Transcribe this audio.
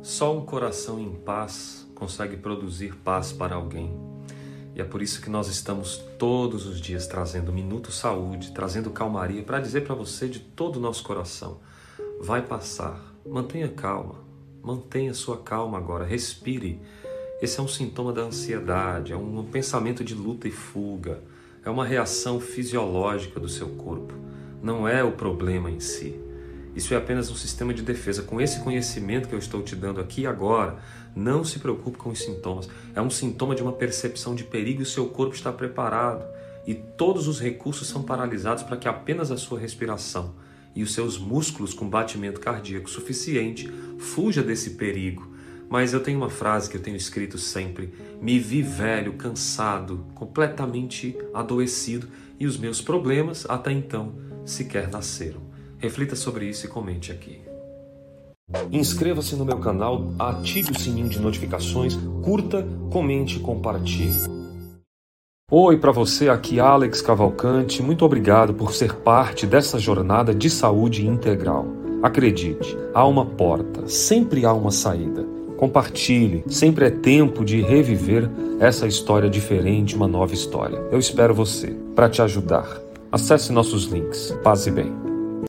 Só um coração em paz consegue produzir paz para alguém. E é por isso que nós estamos todos os dias trazendo Minuto Saúde, trazendo calmaria para dizer para você de todo o nosso coração: vai passar, mantenha calma, mantenha sua calma agora, respire. Esse é um sintoma da ansiedade, é um pensamento de luta e fuga, é uma reação fisiológica do seu corpo, não é o problema em si. Isso é apenas um sistema de defesa. Com esse conhecimento que eu estou te dando aqui agora, não se preocupe com os sintomas. É um sintoma de uma percepção de perigo e o seu corpo está preparado. E todos os recursos são paralisados para que apenas a sua respiração e os seus músculos com batimento cardíaco suficiente fuja desse perigo. Mas eu tenho uma frase que eu tenho escrito sempre: me vi velho, cansado, completamente adoecido e os meus problemas até então sequer nasceram. Reflita sobre isso e comente aqui. Inscreva-se no meu canal, ative o sininho de notificações, curta, comente e compartilhe. Oi para você, aqui Alex Cavalcante. Muito obrigado por ser parte dessa jornada de saúde integral. Acredite, há uma porta, sempre há uma saída. Compartilhe, sempre é tempo de reviver essa história diferente, uma nova história. Eu espero você para te ajudar. Acesse nossos links. Paz e bem.